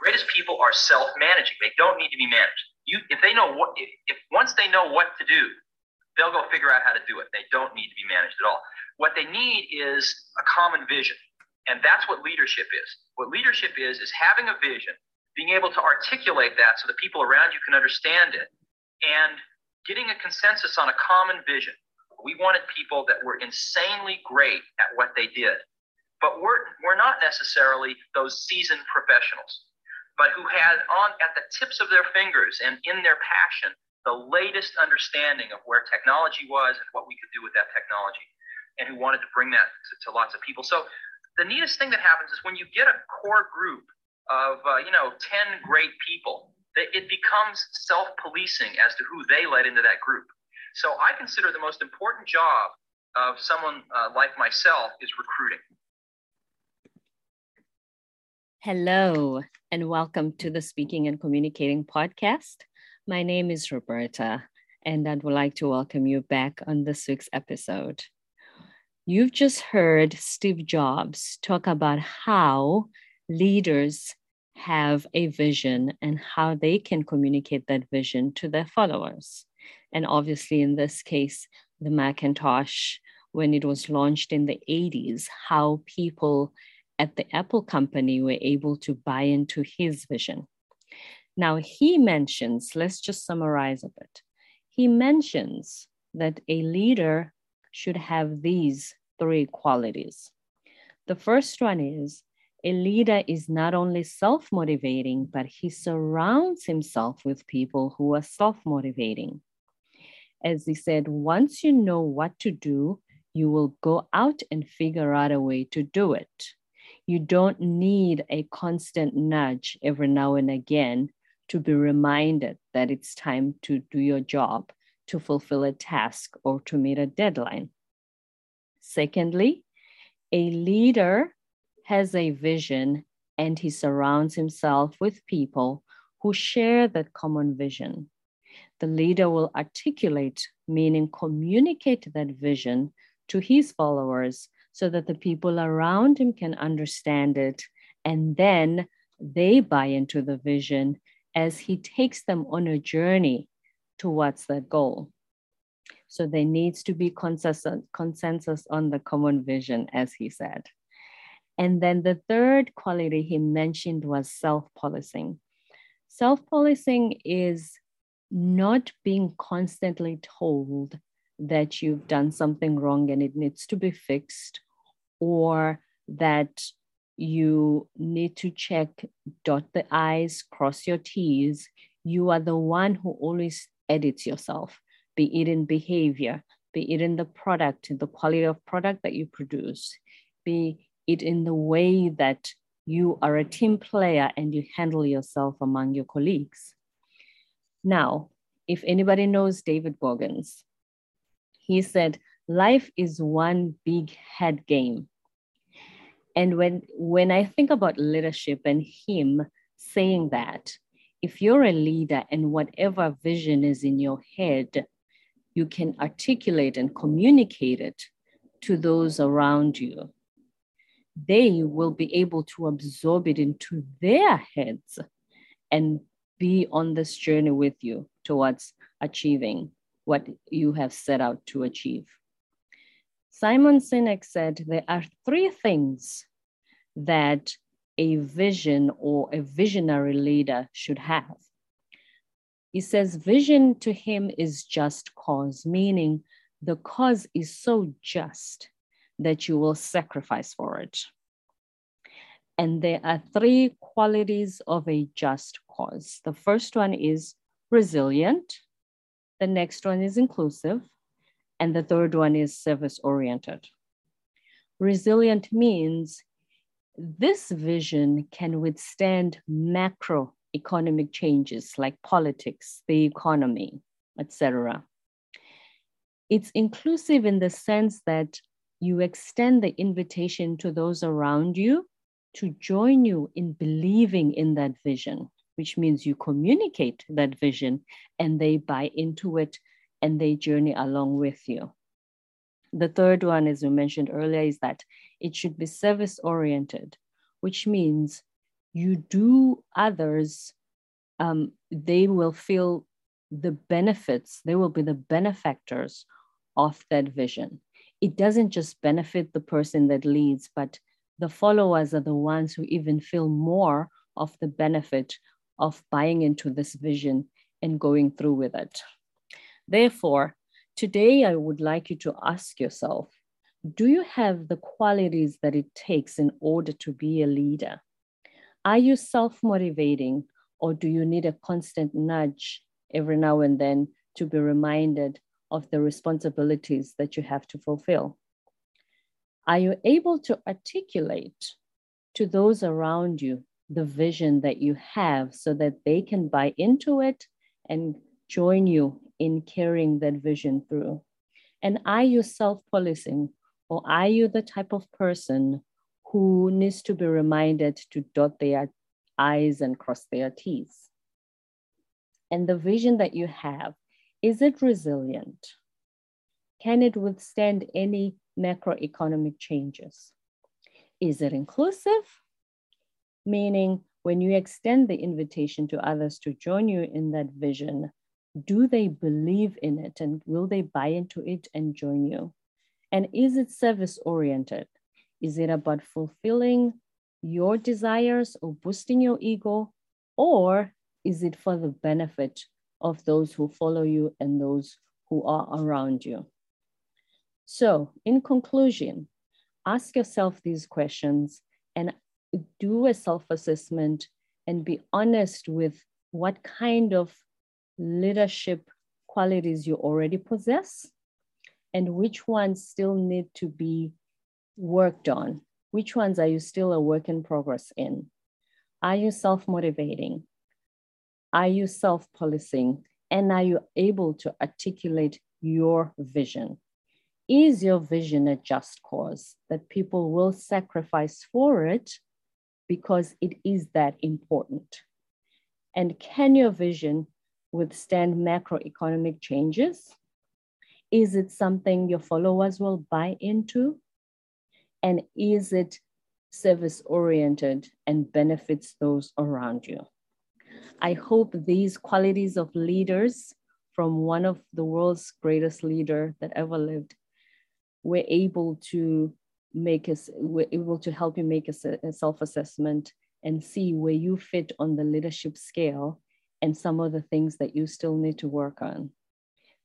Greatest people are self-managing. They don't need to be managed. You, if they know what, if, if once they know what to do, they'll go figure out how to do it. They don't need to be managed at all. What they need is a common vision. And that's what leadership is. What leadership is, is having a vision, being able to articulate that so the people around you can understand it, and getting a consensus on a common vision. We wanted people that were insanely great at what they did, but we're, we're not necessarily those seasoned professionals, but who had on at the tips of their fingers and in their passion the latest understanding of where technology was and what we could do with that technology, and who wanted to bring that to, to lots of people. So the neatest thing that happens is when you get a core group of uh, you know 10 great people that it becomes self-policing as to who they let into that group. So i consider the most important job of someone uh, like myself is recruiting. Hello and welcome to the speaking and communicating podcast my name is roberta and i would like to welcome you back on this week's episode You've just heard Steve Jobs talk about how leaders have a vision and how they can communicate that vision to their followers. And obviously, in this case, the Macintosh, when it was launched in the 80s, how people at the Apple company were able to buy into his vision. Now, he mentions, let's just summarize a bit. He mentions that a leader should have these three qualities. The first one is a leader is not only self motivating, but he surrounds himself with people who are self motivating. As he said, once you know what to do, you will go out and figure out a way to do it. You don't need a constant nudge every now and again to be reminded that it's time to do your job, to fulfill a task, or to meet a deadline. Secondly, a leader has a vision and he surrounds himself with people who share that common vision. The leader will articulate, meaning communicate that vision to his followers so that the people around him can understand it. And then they buy into the vision as he takes them on a journey towards that goal. So there needs to be consensus, on the common vision, as he said. And then the third quality he mentioned was self policing. Self policing is not being constantly told that you've done something wrong and it needs to be fixed, or that you need to check, dot the I's, cross your T's. You are the one who always edits yourself be it in behavior, be it in the product, the quality of product that you produce, be it in the way that you are a team player and you handle yourself among your colleagues. Now, if anybody knows David Goggins, he said, life is one big head game. And when, when I think about leadership and him saying that, if you're a leader and whatever vision is in your head you can articulate and communicate it to those around you, they will be able to absorb it into their heads and be on this journey with you towards achieving what you have set out to achieve. Simon Sinek said there are three things that a vision or a visionary leader should have. He says vision to him is just cause, meaning the cause is so just that you will sacrifice for it. And there are three qualities of a just cause. The first one is resilient, the next one is inclusive, and the third one is service oriented. Resilient means this vision can withstand macro economic changes like politics, the economy, etc. It's inclusive in the sense that you extend the invitation to those around you to join you in believing in that vision, which means you communicate that vision and they buy into it and they journey along with you. The third one, as we mentioned earlier, is that it should be service oriented, which means you do others, um, they will feel the benefits, they will be the benefactors of that vision. It doesn't just benefit the person that leads, but the followers are the ones who even feel more of the benefit of buying into this vision and going through with it. Therefore, today I would like you to ask yourself do you have the qualities that it takes in order to be a leader? Are you self motivating, or do you need a constant nudge every now and then to be reminded of the responsibilities that you have to fulfill? Are you able to articulate to those around you the vision that you have so that they can buy into it and join you in carrying that vision through? And are you self policing or are you the type of person who needs to be reminded to dot their I's and cross their T's? And the vision that you have, is it resilient? Can it withstand any macroeconomic changes? Is it inclusive? Meaning, when you extend the invitation to others to join you in that vision, do they believe in it and will they buy into it and join you? And is it service oriented? Is it about fulfilling your desires or boosting your ego? Or is it for the benefit of those who follow you and those who are around you? So, in conclusion, ask yourself these questions and do a self assessment and be honest with what kind of leadership qualities you already possess and which ones still need to be worked on. Which ones are you still a work in progress in? Are you self motivating? Are you self policing? And are you able to articulate your vision? Is your vision a just cause that people will sacrifice for it because it is that important? And can your vision withstand macroeconomic changes? Is it something your followers will buy into? And is it service oriented and benefits those around you? I hope these qualities of leaders from one of the world's greatest leader that ever lived were able to make us, we're able to help you make a, a self-assessment and see where you fit on the leadership scale and some of the things that you still need to work on.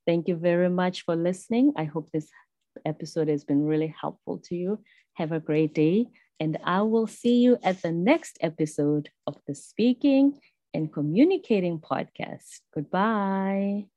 Thank you very much for listening. I hope this episode has been really helpful to you. Have a great day, and I will see you at the next episode of the Speaking and Communicating Podcast. Goodbye.